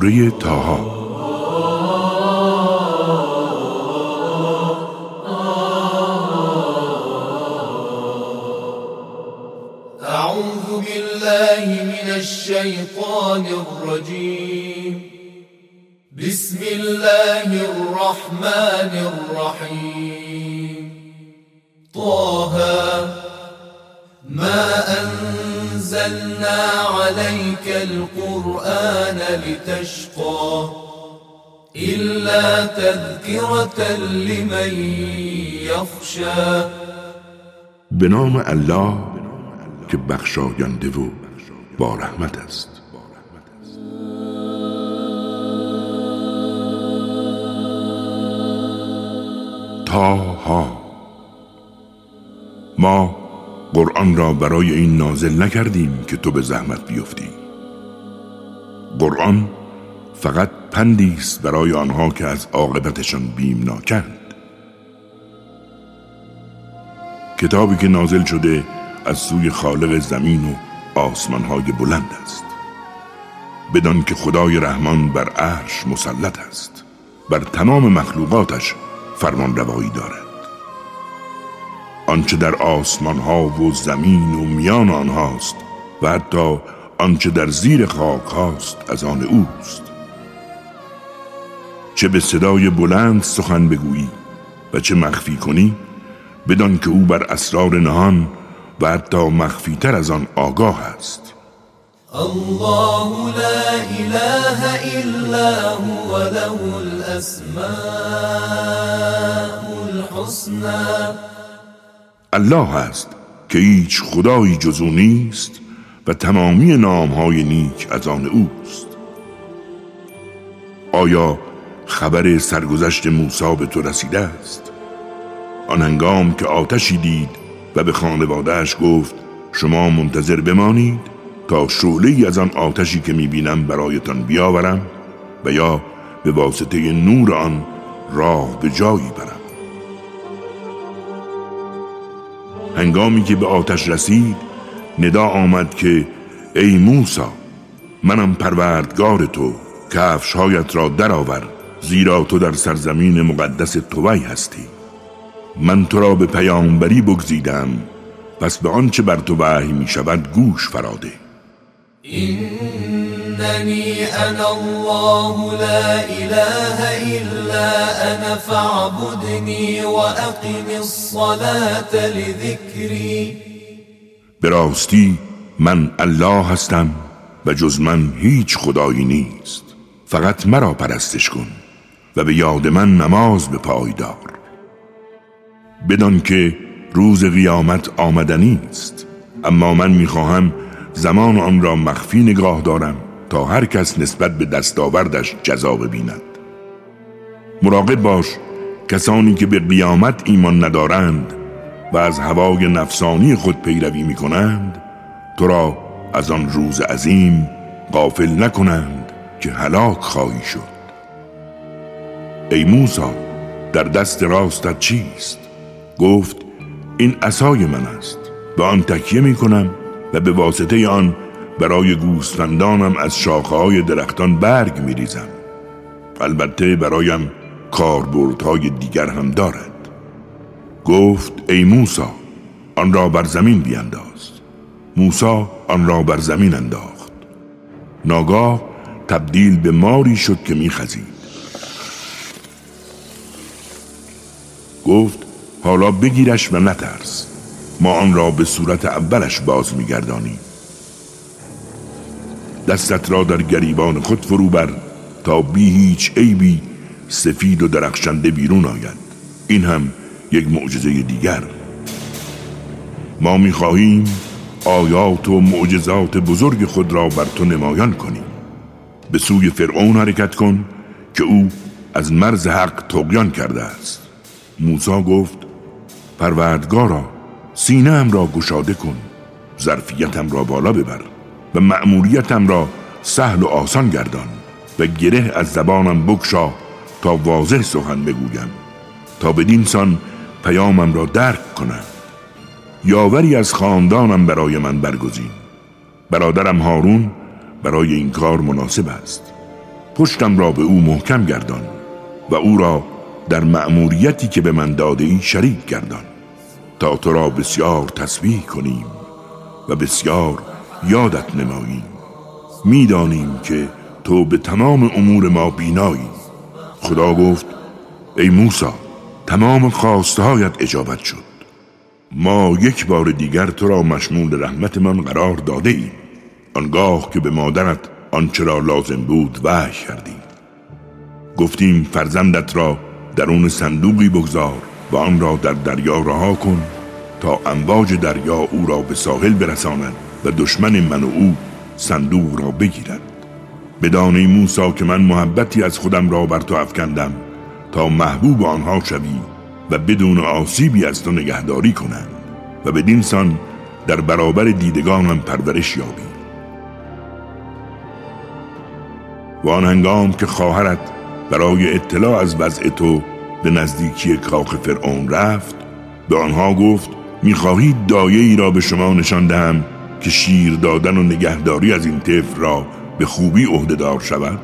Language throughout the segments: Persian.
سوره تاها اعوذ بالله من الشیطان الرجیم لمن يخشى. به نام الله که بخشاینده و با رحمت است. ها. ما قرآن را برای این نازل نکردیم که تو به زحمت بیفتی. قرآن فقط پندی است برای آنها که از عاقبتشان بیمناکند کتابی که نازل شده از سوی خالق زمین و آسمانهای بلند است. بدان که خدای رحمان بر عرش مسلط است. بر تمام مخلوقاتش فرمان روایی دارد. آنچه در آسمان ها و زمین و میان آنهاست و حتی آنچه در زیر خاک هاست از آن اوست. چه به صدای بلند سخن بگویی و چه مخفی کنی بدان که او بر اسرار نهان و حتی مخفیتر از آن آگاه است. الله لا اله الا هو له الاسماء الحسنى. الله است که هیچ خدایی جزو نیست و تمامی نامهای نیک از آن اوست. آیا خبر سرگذشت موسی به تو رسیده است. آن هنگام که آتشی دید و به خانوادهش گفت شما منتظر بمانید تا شعله از آن آتشی که می‌بینم برایتان بیاورم و یا به واسطه نور آن راه به جایی برم. هنگامی که به آتش رسید ندا آمد که ای موسا منم پروردگار تو کفشهایت را درآور زیرا تو در سرزمین مقدس توی هستی. من تو را به پیامبری بگزیدم پس به آنچه بر تو وحی می شود گوش فراده. إنني أنا الله لا إله إلا أنا فاعبدني وأقم الصلاة لذكري براستی من الله هستم و جز من هیچ خدایی نیست. فقط مرا پرستش کن. و به یاد من نماز به پایدار بدان که روز قیامت آمدنی است. اما من می‌خواهم زمان آن را مخفی نگاه دارم تا هر کس نسبت به دستاوردش جزا ببیند. مراقب باش کسانی که به قیامت ایمان ندارند و از هوای نفسانی خود پیروی می کنند تو را از آن روز عظیم غافل نکنند که هلاک خواهی شد. ای موسا در دست راستت چیست؟ گفت این عصای من است به آن تکیه می کنم و به واسطه آن برای گوسفندانم از شاخه های درختان برگ می ریزم. البته برایم کاربردهای دیگر هم دارد گفت ای موسا آن را بر زمین بیانداز موسا آن را بر زمین انداخت ناگاه تبدیل به ماری شد که میخزید گفت حالا بگیرش و نترس. ما آن را به صورت اولش باز میگردانیم. دستت را در گریبان خود فرو بر تا بی هیچ عیبی سفید و درخشنده بیرون آید. این هم یک معجزه دیگر. ما می‌خواهیم آیات و معجزات بزرگ خود را بر تو نمایان کنیم. به سوی فرعون حرکت کن که او از مرز حق تقیان کرده است. موسی گفت پروردگارا سینه هم را گشاده کن ظرفیتم را بالا ببر و مأموریتم را سهل و آسان گردان و گره از زبانم بکشا تا واضح سخن بگویم تا بدین سان پیامم را درک کنم یاوری از خاندانم برای من برگزین. برادرم هارون برای این کار مناسب است. پشتم را به او محکم گردان و او را در مأموریتی که به من داده ای شریک گردان. تا تو را بسیار تسبیح کنیم و بسیار یادت نماییم. می‌دانیم که تو به تمام امور ما بینایی. خدا گفت ای موسی تمام خواستهایت اجابت شد. ما یک بار دیگر تو را مشمول رحمت من قرار داده ایم. آنگاه که به مادرت آنچه را لازم بود وحی کردیم. گفتیم فرزندت را درون صندوقی بگذار و آن را در دریا رها کن تا امواج دریا او را به ساحل برساند و دشمن من و او صندوق را بگیرد. بدان موسا که من محبتی از خودم را بر تو افکندم تا محبوب آنها شوی و بدون آسیبی از تو نگهداری کنند و بدین سان در برابر دیدگانم پرورش یابی. و آن هنگام که خواهرت برای اطلاع از وضع تو به نزدیکی کاخ فرعون رفت به آنها گفت می‌خواهید دایه ای را به شما نشان دهم که شیر دادن و نگهداری از این طفل را به خوبی عهدهدار شود.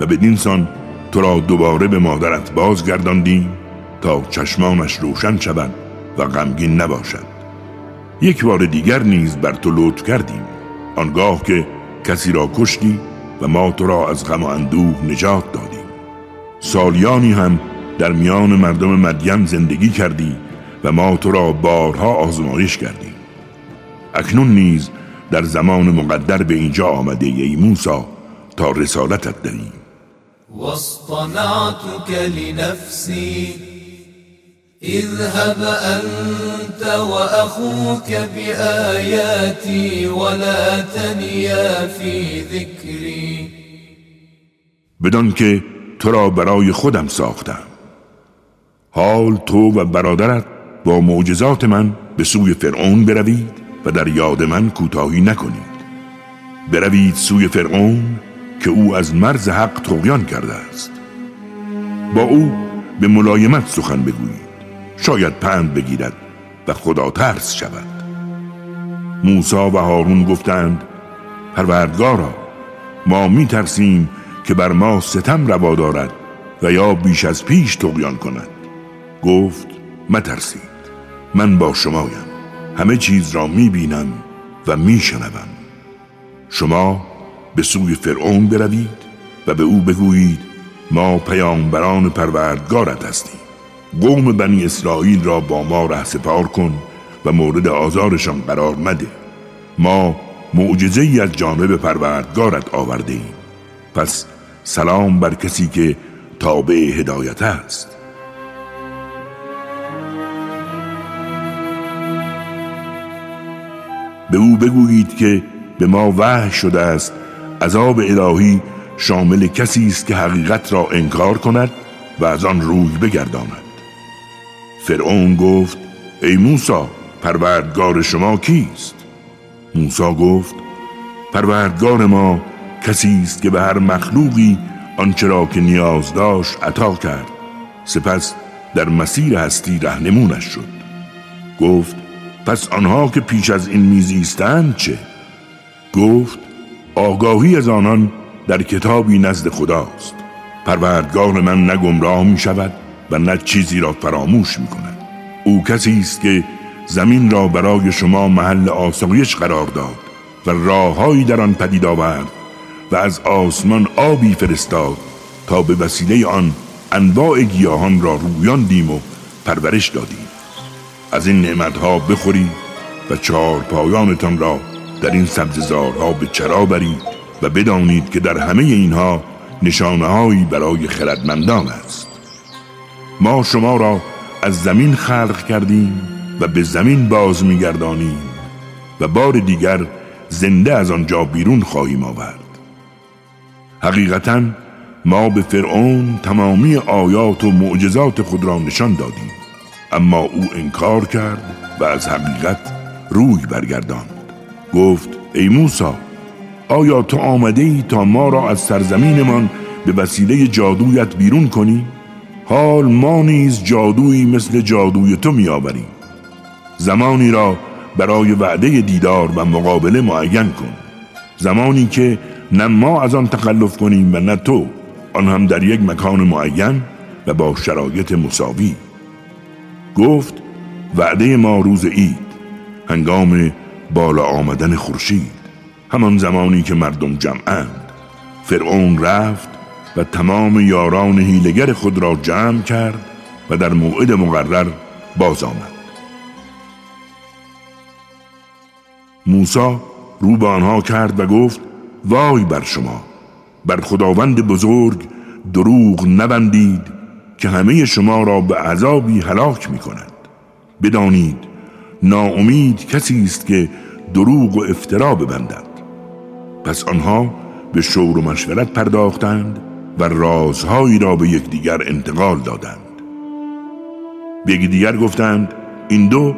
و بدین سان تو را دوباره به مادرت بازگرداندیم تا چشمانش روشن شود و غمگین نباشد. یک بار دیگر نیز بر تو لطف کردیم آنگاه که کسی را کشتی و ما تو را از غم و اندوه نجات دادیم سالیانی هم در میان مردم مدین زندگی کردی و ما تو را بارها آزمایش کردیم. اکنون نیز در زمان مقدر به اینجا آمده ای موسا تا رسالتت دهیم. واصطنعتك لنفسي اذهب انت واخوك بآياتي ولا تنيا في ذكري. بدان که تو را برای خودم ساختم. حال تو و برادرت با معجزات من به سوی فرعون بروید و در یاد من کوتاهی نکنید. بروید سوی فرعون که او از مرز حق تغیان کرده است. با او به ملایمت سخن بگویید. شاید پند بگیرد و خدا ترس شود. موسا و هارون گفتند پروردگارا ما می ترسیم که بر ما ستم روا دارد و یا بیش از پیش تقیان کند. گفت مترسید. من با شمایم. همه چیز را می بینم و می شنبم. شما به سوی فرعون بروید و به او بگویید ما پیامبران پروردگارت هستیم. قوم بنی اسرائیل را با ما ره سپار کن و مورد آزارشان قرار مده. ما معجزه از جانب پروردگارت آورده ایم پس سلام بر کسی که تابع هدایت است. به او بگویید که به ما وحی شده است عذاب الهی شامل کسی است که حقیقت را انکار کند و از آن روی بگرداند. فرعون گفت ای موسا پروردگار شما کیست؟ موسا گفت پروردگار ما کسی است که به هر مخلوقی آنچه را که نیاز داشت عطا کرد. سپس در مسیر هستی رهنمونش شد. گفت پس آنها که پیش از این میزیستند چه؟ گفت آگاهی از آنان در کتابی نزد خداست. پروردگار من نه گمراه می شود و نه چیزی را فراموش می کند او کسی است که زمین را برای شما محل آسایش قرار داد و راههایی در آن پدید آورد و از آسمان آبی فرستاد تا به وسیله آن انواع گیاهان را رویاندیم و پرورش دادیم. از این نعمتها بخورید و چهار پایانتان را در این سبززارها به چرا برید و بدانید که در همه اینها نشانههایی برای خردمندان است. ما شما را از زمین خلق کردیم و به زمین باز میگردانیم و بار دیگر زنده از آنجا بیرون خواهیم آورد. حقیقتا ما به فرعون تمامی آیات و معجزات خود را نشان دادیم. اما او انکار کرد و از حقیقت روی برگرداند. گفت ای موسا آیا تو آمده ای تا ما را از سرزمینمان به وسیله جادویت بیرون کنی؟ حال ما نیز جادویی مثل جادوی تو میآوریم. زمانی را برای وعده دیدار و مقابله معین کن. زمانی که نه ما از آن تخلف کنیم و نه تو. آن هم در یک مکان معین و با شرایط مساوی. گفت وعده ما روز عید هنگام بالا آمدن خورشید. همان زمانی که مردم جمعند. فرعون رفت و تمام یاران هیلگر خود را جمع کرد و در موعد مقرر باز آمد. موسی رو به آنها کرد و گفت وای بر شما. بر خداوند بزرگ دروغ نبندید که همه شما را به عذابی هلاک می کند بدانید ناامید کسی است که دروغ و افترا ببندد. پس آنها به شور و مشورت پرداختند و رازهایی را به یکدیگر انتقال دادند. به یکدیگر گفتند این دو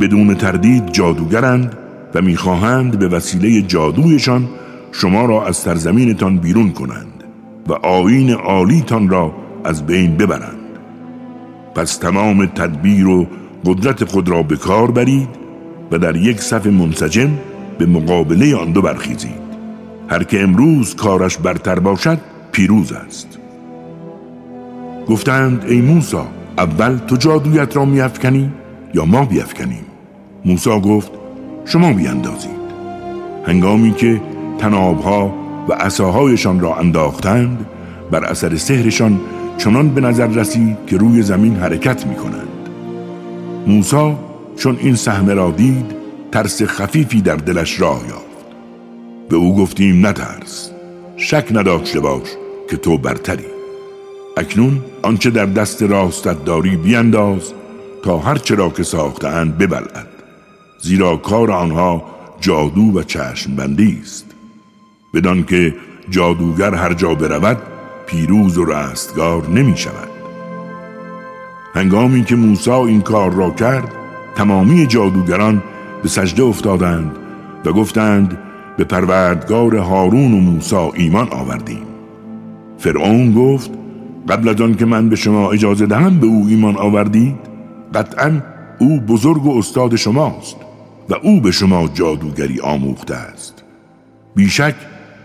بدون تردید جادوگرند و می‌خواهند به وسیله جادویشان شما را از سرزمینتان بیرون کنند و آین عالیتان را از بین ببرند. پس تمام تدبیر و قدرت خود را به کار برید و در یک صف منسجم به مقابله آن دو برخیزید. هر که امروز کارش برتر باشد پیروز است. گفتند ای موسا اول تو جادویت را میافکنی یا ما بیافکنیم؟ موسی گفت شما بیاندازید. هنگامی که تنابها و عصاهایشان را انداختند بر اثر سحرشان چنان به نظر رسید که روی زمین حرکت می کنند موسی چون این صحنه را دید ترس خفیفی در دلش راه یافت. به او گفتیم نترس شک نداشته باش که تو برتری. اکنون آنچه در دست راستت داری بیانداز تا هرچه را که ساختهاند ببلد زیرا کار آنها جادو و چشم بندی است. بدان که جادوگر هر جا برود پیروز و رستگار نمی شود. هنگامی که موسی این کار را کرد تمامی جادوگران به سجده افتادند و گفتند به پروردگار هارون و موسی ایمان آوردیم. فرعون گفت قبل از که من به شما اجازه دهم به او ایمان آوردید قطعا او بزرگ و استاد شماست و او به شما جادوگری آموخته است. بیشک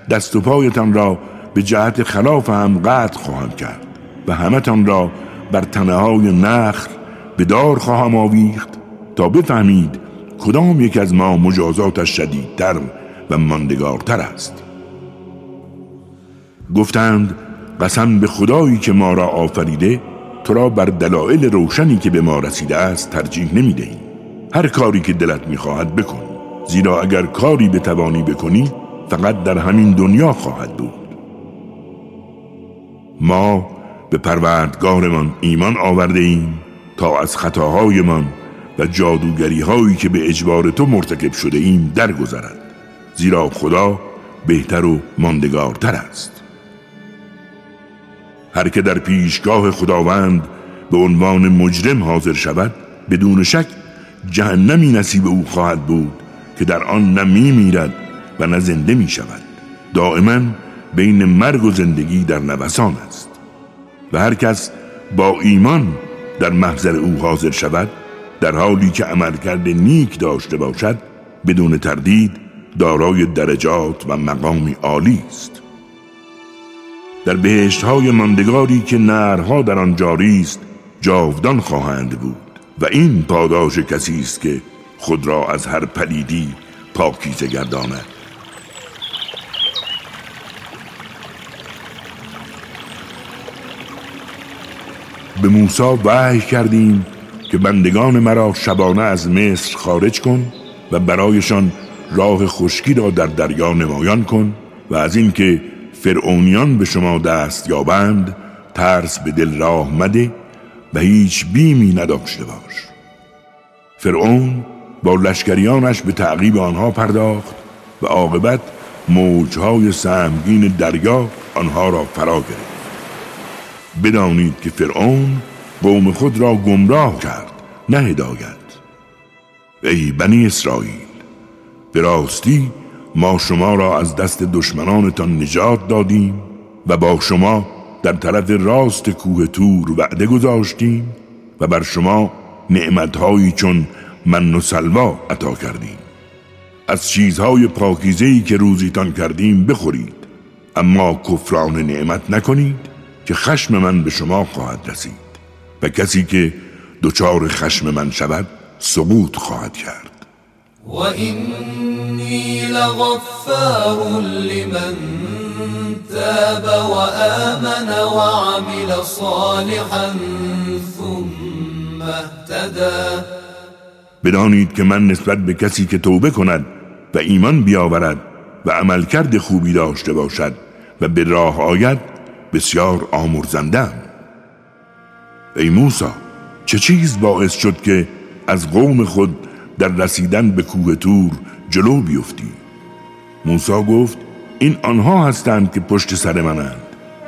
دست و پایتان را به جهت خلاف هم قطع خواهم کرد و همتان را بر تنه های نخل به دار خواهم آویخت تا بفهمید کدام یک از ما مجازاتش شدیدتر و ماندگارتر است. گفتند قسم به خدایی که ما را آفریده تو را بر دلایل روشنی که به ما رسیده است ترجیح نمی دهیم هر کاری که دلت می‌خواهد بکن زیرا اگر کاری به توانی بکنی فقط در همین دنیا خواهد بود. ما به پروردگارمان ایمان آورده ایم تا از خطاهایمان و جادوگری هایی که به اجبار تو مرتکب شده ایم درگذرد زیرا خدا بهتر و ماندگارتر است. هر که در پیشگاه خداوند به عنوان مجرم حاضر شود بدون شک جهنمی نصیب او خواهد بود که در آن نه می میرد و نه زنده می شود دائما بین مرگ و زندگی در نوسان است. و هر کس با ایمان در محضر او حاضر شود در حالی که عملکرد نیک داشته باشد بدون تردید دارای درجات و مقامی عالی است. در بهشت های ماندگاری که نرها در آن جاری است جاودان خواهند بود. و این پاداش کسی است که خود را از هر پلیدی پاکیزه گرداند. به موسی وحی کردیم که بندگان مرا شبانه از مصر خارج کن و برایشان راه خشکی را در دریا نمایان کن و از اینکه فرعونیان به شما دست یابند ترس به دل راه مده و هیچ بیمی نداشته باش. فرعون با لشکریانش به تعقیب آنها پرداخت و عاقبت موجهای سهمگین دریا آنها را فرا گرفت. بدانید که فرعون قوم خود را گمراه کرد نه هدایت. ای بنی اسرائیل به راستی ما شما را از دست دشمنانتان نجات دادیم و با شما در طرف راست کوه تور وعده گذاشتیم و بر شما نعمتهایی چون من و عطا کردیم. از چیزهای پاکیزهی که روزیتان کردیم بخورید اما کفران نعمت نکنید. که خشم من به شما خواهد رسید و کسی که دچار خشم من شود سقوط خواهد کرد. و اینی لغفار لمن تاب و آمن و عمل صالحا ثم اهتدى. بدانید که من نسبت به کسی که توبه کند و ایمان بیاورد و عملکرد خوبی داشته باشد و به راه آید بسیار آمرزندم. ای موسا چه چیز باعث شد که از قوم خود در رسیدن به کوه تور جلو بیفتی؟ موسا گفت این آنها هستند که پشت سر منند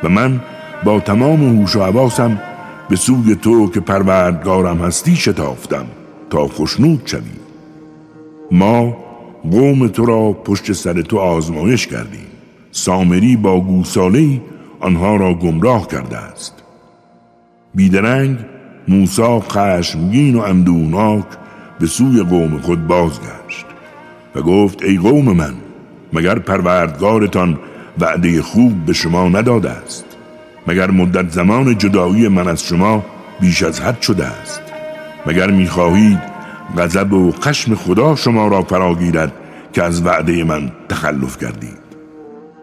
و من با تمام هوش و حواسم به سوی تو که پروردگارم هستی شتافتم تا خوشنود شوی. ما قوم تو را پشت سر تو آزمایش کردیم. سامری با گوساله آنها را گمراه کرده است. بیدرنگ موسا خشمگین و اندوناک به سوی قوم خود بازگشت و گفت ای قوم من مگر پروردگارتان وعده خوب به شما نداده است؟ مگر مدت زمان جدایی من از شما بیش از حد شده است؟ مگر می‌خواهید غضب و خشم خدا شما را فراگیرد که از وعده من تخلف کردید؟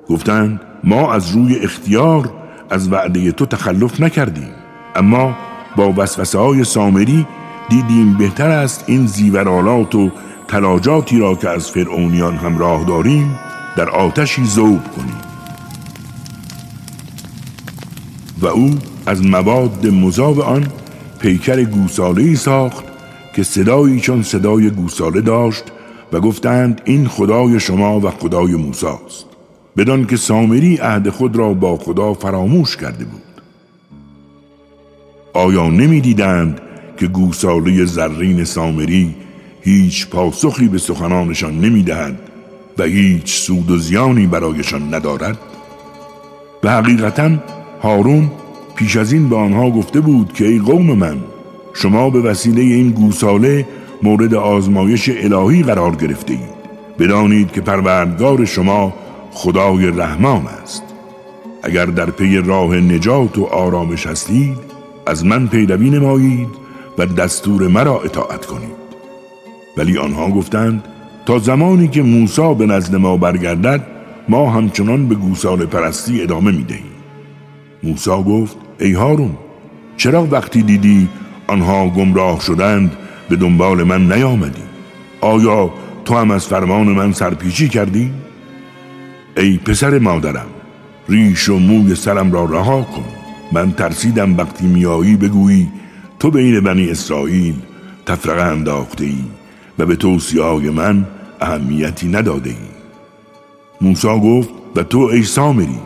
گفتند ما از روی اختیار از وعده تو تخلف نکردیم. اما با وسوسه های سامری دیدیم بهتر است این زیورالات و تلاجاتی را که از فرعونیان همراه داریم در آتشی زوب کنیم. و او از مواد مذاب آن پیکر گوساله ساخت که صدایی چون صدای گوساله داشت و گفتند این خدای شما و خدای موساست. بدان که سامری عهد خود را با خدا فراموش کرده بود. آیا نمی‌دیدند که گوساله زرین سامری هیچ پاسخی به سخنانشان نمی‌دهد و هیچ سود و زیانی برایشان ندارد؟ و حقیقتا هارون پیش از این به آنها گفته بود که ای قوم من شما به وسیله این گوساله مورد آزمایش الهی قرار گرفته اید بدانید که پروردگار شما خدای رحمان است. اگر در پی راه نجات و آرامش هستید از من پیروی نمایید و دستور مرا اطاعت کنید. ولی آنها گفتند تا زمانی که موسی به نزد ما برگردد ما همچنان به گوساله پرستی ادامه می دهیم موسی گفت ای هارون چرا وقتی دیدی آنها گمراه شدند به دنبال من نیامدی؟ آیا تو هم از فرمان من سرپیچی کردی؟ ای پسر مادرم ریش و موی سرم را رها کن. من ترسیدم وقتی میایی بگویی تو بین بنی اسرائیل تفرقه انداخته ای و به توصیه من اهمیتی نداده ای موسا گفت و تو ای سامری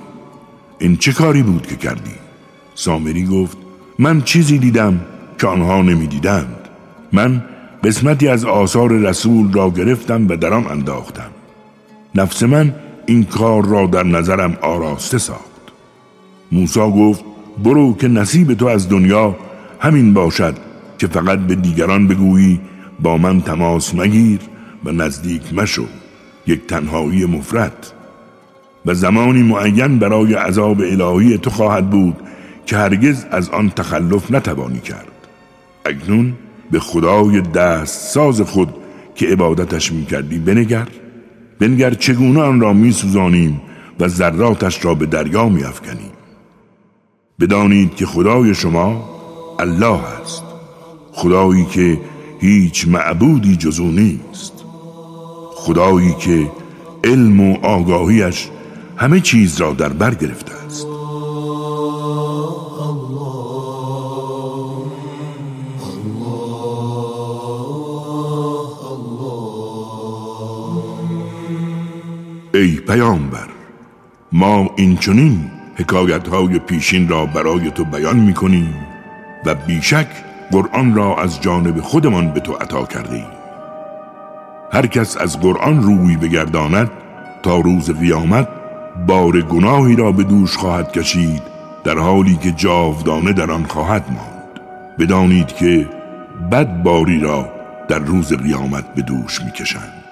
این چه کاری بود که کردی؟ سامری گفت من چیزی دیدم که آنها نمی‌دیدند. من قسمتی از آثار رسول را گرفتم و در آن انداختم. نفس من این کار را در نظرم آراسته ساخت. موسا گفت برو که نصیب تو از دنیا همین باشد که فقط به دیگران بگویی با من تماس مگیر و نزدیک مشو یک تنهایی مفرد. و زمانی معین برای عذاب الهی تو خواهد بود که هرگز از آن تخلف نتوانی کرد. اکنون به خدای دست ساز خود که عبادتش می‌کردی بنگر. بنگر چگونه آن را میسوزانیم و ذراتش را به دریا میافکنیم؟ بدانید که خدای شما الله است خدایی که هیچ معبودی جزو نیست خدایی که علم و آگاهیش همه چیز را در بر گرفته است. ای پیامبر ما این چنین حکایت های پیشین را برای تو بیان می کنیم و بیشک قرآن را از جانب خودمان به تو عطا کرده ایم هر کس از قرآن روی بگرداند تا روز قیامت بار گناهی را به دوش خواهد کشید در حالی که جاودانه در آن خواهد ماند. بدانید که بد باری را در روز قیامت به دوش می‌کشند.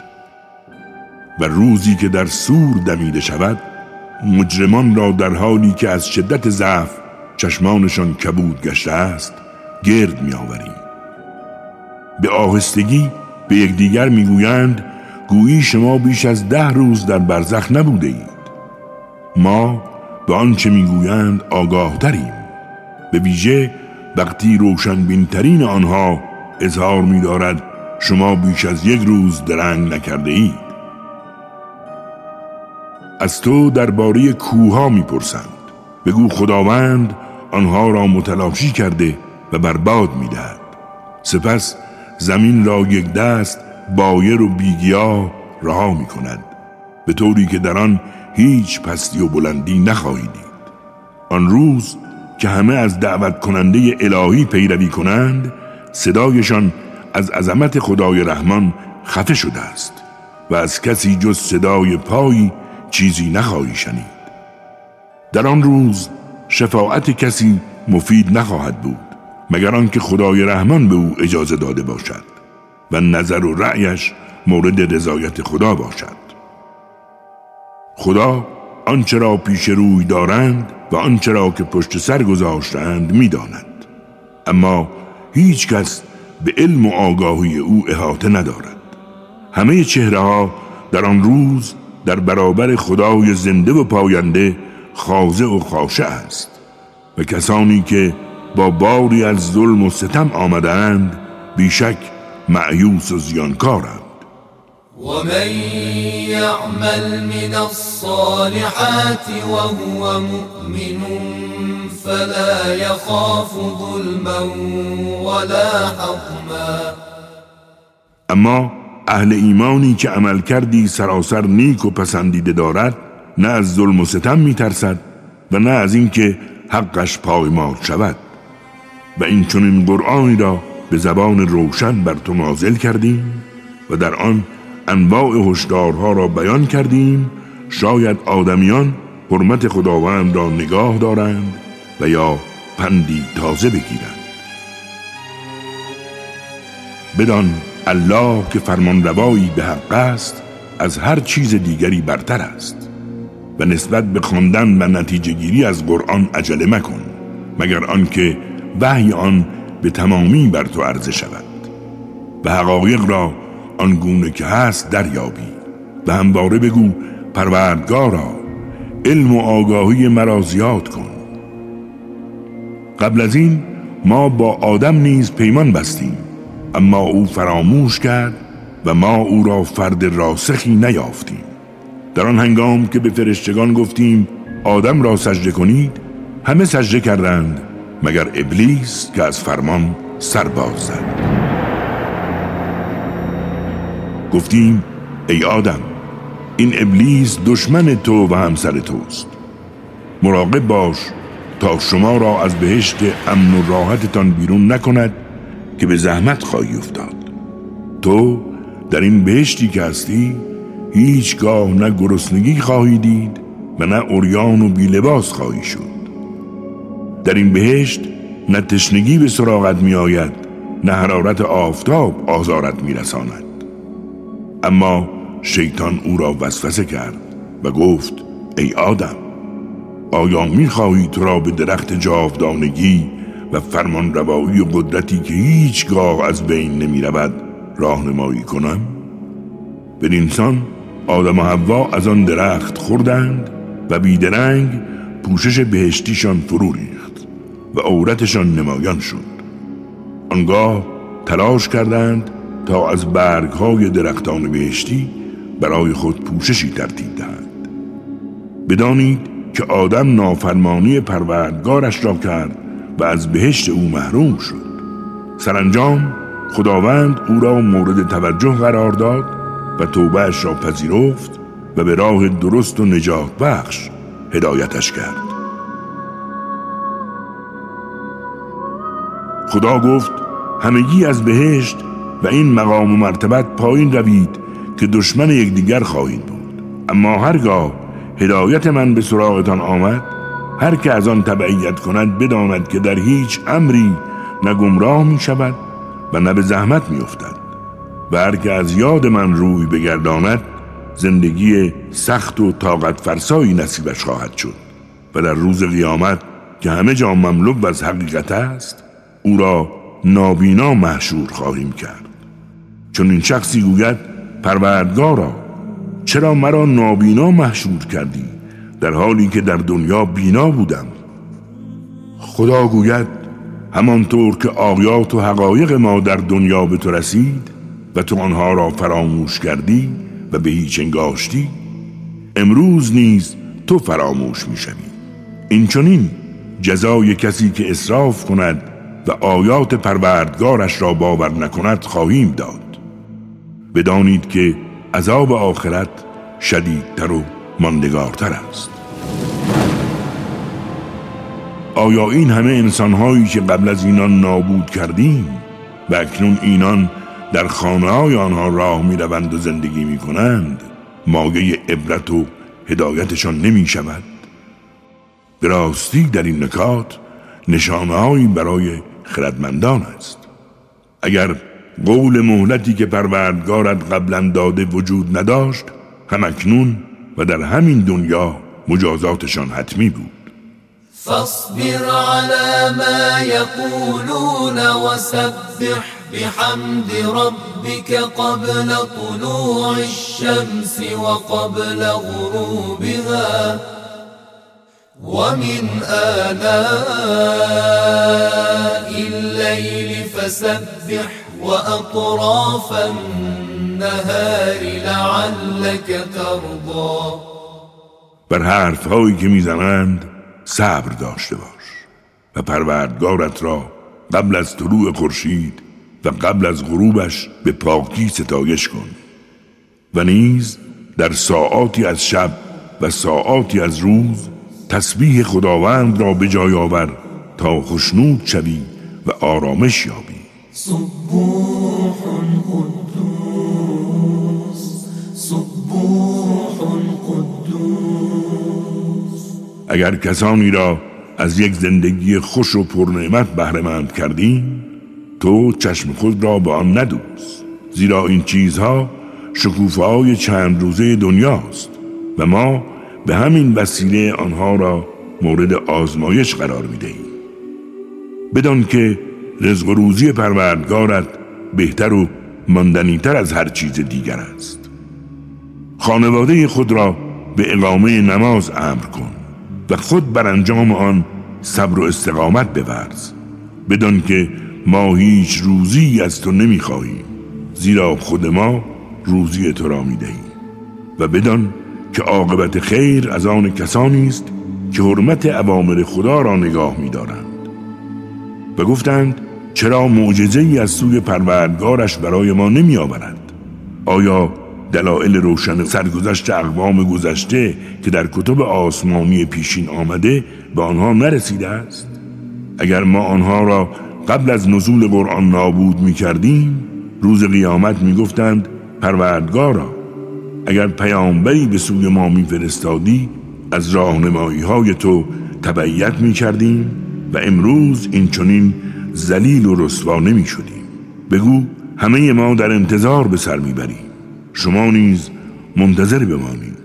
و روزی که در سور دمیده شود مجرمان را در حالی که از شدت ضعف چشمانشان کبود گشته است گرد می آوریم به آهستگی به یکدیگر می‌گویند گویی شما بیش از ده روز در برزخ نبوده اید. ما به آنچه می‌گویند آگاه داریم به ویژه وقتی روشن بینترین آنها اظهار می دارد شما بیش از یک روز درنگ نکرده اید. از تو درباره کوها می‌پرسند. بگو خداوند آنها را متلاشی کرده و برباد می‌دهد. سپس زمین را یک دست بایر و بیگیا رها می کند به طوری که در آن هیچ پستی و بلندی نخواهید دید. آن روز که همه از دعوت کننده الهی پیروی کنند صدایشان از عظمت خدای رحمان خفه شده است و از کسی جز صدای پایی چیزی نخواهی شنید. در آن روز شفاعت کسی مفید نخواهد بود مگر آنکه خدای رحمان به او اجازه داده باشد و نظر و رأیش مورد رضایت خدا باشد. خدا آنچه را پیش روی دارند و آنچه را که پشت سر گذاشتند می‌داند. اما هیچ کس به علم و آگاهی او احاطه ندارد. همه چهره ها در آن روز در برابر خدای زنده و پاینده خاضع و خاشه است. و کسانی که با باری از ظلم و ستم آمدند بیشک معیوس و زیانکارند. ومن يعمل من الصالحات وهو مؤمن فلا يخاف ظلما ولا حظما. اما اهل ایمانی که عمل کردی سراسر نیک و پسندیده دارد نه از ظلم و ستم میترسد و نه از اینکه حقش پایمال شود. و این چنین قرآنی را به زبان روشن بر تو نازل کردیم و در آن انواع هشدارها را بیان کردیم. شاید آدمیان حرمت خداوند را نگاه دارند و یا پندی تازه بگیرند. بدان الله که فرمان روایی به حق است از هر چیز دیگری برتر است. و نسبت به خواندن و نتیجه گیری از قرآن عجله مکن مگر آنکه وحی آن به تمامی بر تو عرضه شود. و حقایق را آنگونه که هست دریابی. و همواره بگو پروردگارا علم و آگاهی مرا زیاد کن. قبل از این ما با آدم نیز پیمان بستیم. اما او فراموش کرد و ما او را فرد راسخی نیافتیم. در آن هنگام که به فرشتگان گفتیم آدم را سجده کنید همه سجده کردند مگر ابلیس که از فرمان سرباز زد. گفتیم ای آدم این ابلیس دشمن تو و همسر توست. مراقب باش تا شما را از بهشت امن و راحتتان بیرون نکند که به زحمت خواهی افتاد. تو در این بهشتی که هستی هیچگاه نه گرسنگی خواهی دید و نه اوریان و بیلباس خواهی شد. در این بهشت نه تشنگی به سراغت می آید نه حرارت آفتاب آزارت می رساند اما شیطان او را وسوسه کرد و گفت ای آدم آیا می خواهی تو را به درخت جاودانگی و فرمان روایی و قدرتی که هیچگاه از بین نمی رود راهنمایی کنم؟ به انسان آدم و حوا از آن درخت خوردند و بیدرنگ پوشش بهشتیشان فرو ریخت و عورتشان نمایان شد آنگاه تلاش کردند تا از برگ های درختان بهشتی برای خود پوششی ترتیب دهند بدانید که آدم نافرمانی پروردگارش را کرد و از بهشت او محروم شد. سرانجام خداوند او را مورد توجه قرار داد و توبهش را پذیرفت و به راه درست و نجات بخش هدایتش کرد. خدا گفت همگی از بهشت و این مقام و مرتبت پایین روید که دشمن یکدیگر خواهید بود. اما هرگاه هدایت من به سراغتان آمد هر که از آن تبعیت کند بداند که در هیچ امری نه گمراه می شود و نه به زحمت می افتد و هر که از یاد من روی بگرداند زندگی سخت و طاقت فرسایی نصیبش خواهد شد و در روز قیامت که همه جا مملو از حقیقت است او را نابینا محشور خواهیم کرد. چون این شخصی گوید پروردگارا چرا مرا نابینا محشور کردی؟ در حالی که در دنیا بینا بودم. خدا گوید همانطور که آیات و حقایق ما در دنیا به تو رسید و تو آنها را فراموش کردی و به هیچ انگاشتی امروز نیز تو فراموش می‌شوی. این چونین جزای کسی که اصراف کند و آیات پروردگارش را باور نکند خواهیم داد. بدانید که عذاب آخرت شدیدتر و ماندگارتر است. آیا این همه انسانهایی که قبل از اینان نابود کردیم و اکنون اینان در خانه های آنها راه می و زندگی می کنند مایه عبرت و هدایتشان نمی شود در این نکات نشانههایی برای خردمندان است. اگر قول مهلتی که پروردگارت قبلا داده وجود نداشت همکنون و در همین دنیا مجازاتشان حتمی بود. فاصبر على ما يقولون وسبح بحمد ربك قبل طلوع الشمس وقبل غروبها ومن آلاء الليل فسبح وأطراف النهار لعلك ترضى. بر حرف هایی که می‌زنند صبر داشته باش و پروردگارت را قبل از طلوع خورشید و قبل از غروبش به پاکی ستایش کن و نیز در ساعاتی از شب و ساعاتی از روز تسبیح خداوند را به جای آور تا خشنود شوی و آرامش یابی. اگر کسانی را از یک زندگی خوش و پرنعمت بهرهمند کردیم تو چشم خود را به آن ندوز. زیرا این چیزها شکوفه های چند روزه دنیاست و ما به همین وسیله آنها را مورد آزمایش قرار می دهیم بدان که رزق و روزی پروردگارت بهتر و ماندنیتر از هر چیز دیگر است. خانواده خود را به اقامه نماز امر کن. و خود بر انجام آن صبر و استقامت بورز. بدان که ما هیچ روزی از تو نمی‌خواهیم زیرا خود ما روزی تو را می‌دهیم. و بدان که عاقبت خیر از آن کسانی است که حرمت اوامر خدا را نگاه میدارند. و گفتند چرا معجزه ای از سوی پروردگارش برای ما نمی آورد؟ آیا دلایل روشن سرگذشت اقوام گذشته که در کتب آسمانی پیشین آمده به آنها نرسیده است؟ اگر ما آنها را قبل از نزول قرآن نابود می کردیم روز قیامت می گفتند پروردگارا اگر پیامبری به سوی ما می فرستادی از راهنمایی های تو تبعیت می کردیم و امروز این چنین زلیل و رسوا نمی شدیم بگو همه ما در انتظار به سر می‌بریم شما نیز منتظر بمانید.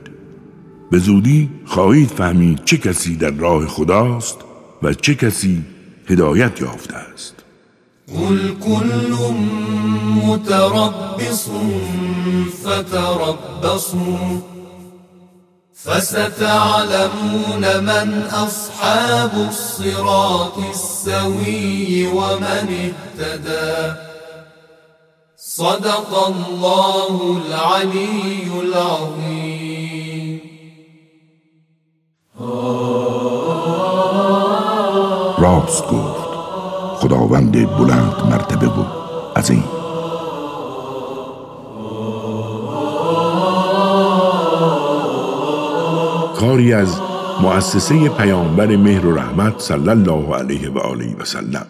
به زودی خواهید فهمید چه کسی در راه خداست و چه کسی هدایت یافته است. قل كل متربص فتربصوا فستعلمون من أصحاب الصراط السوي ومن اهتدى. صدق الله العلي العظيم. راست گفت. خداوند بلند مرتبه و عظیم. کاری از مؤسسه پیامبر مهر و رحمت صلی الله علیه و آله و سلم.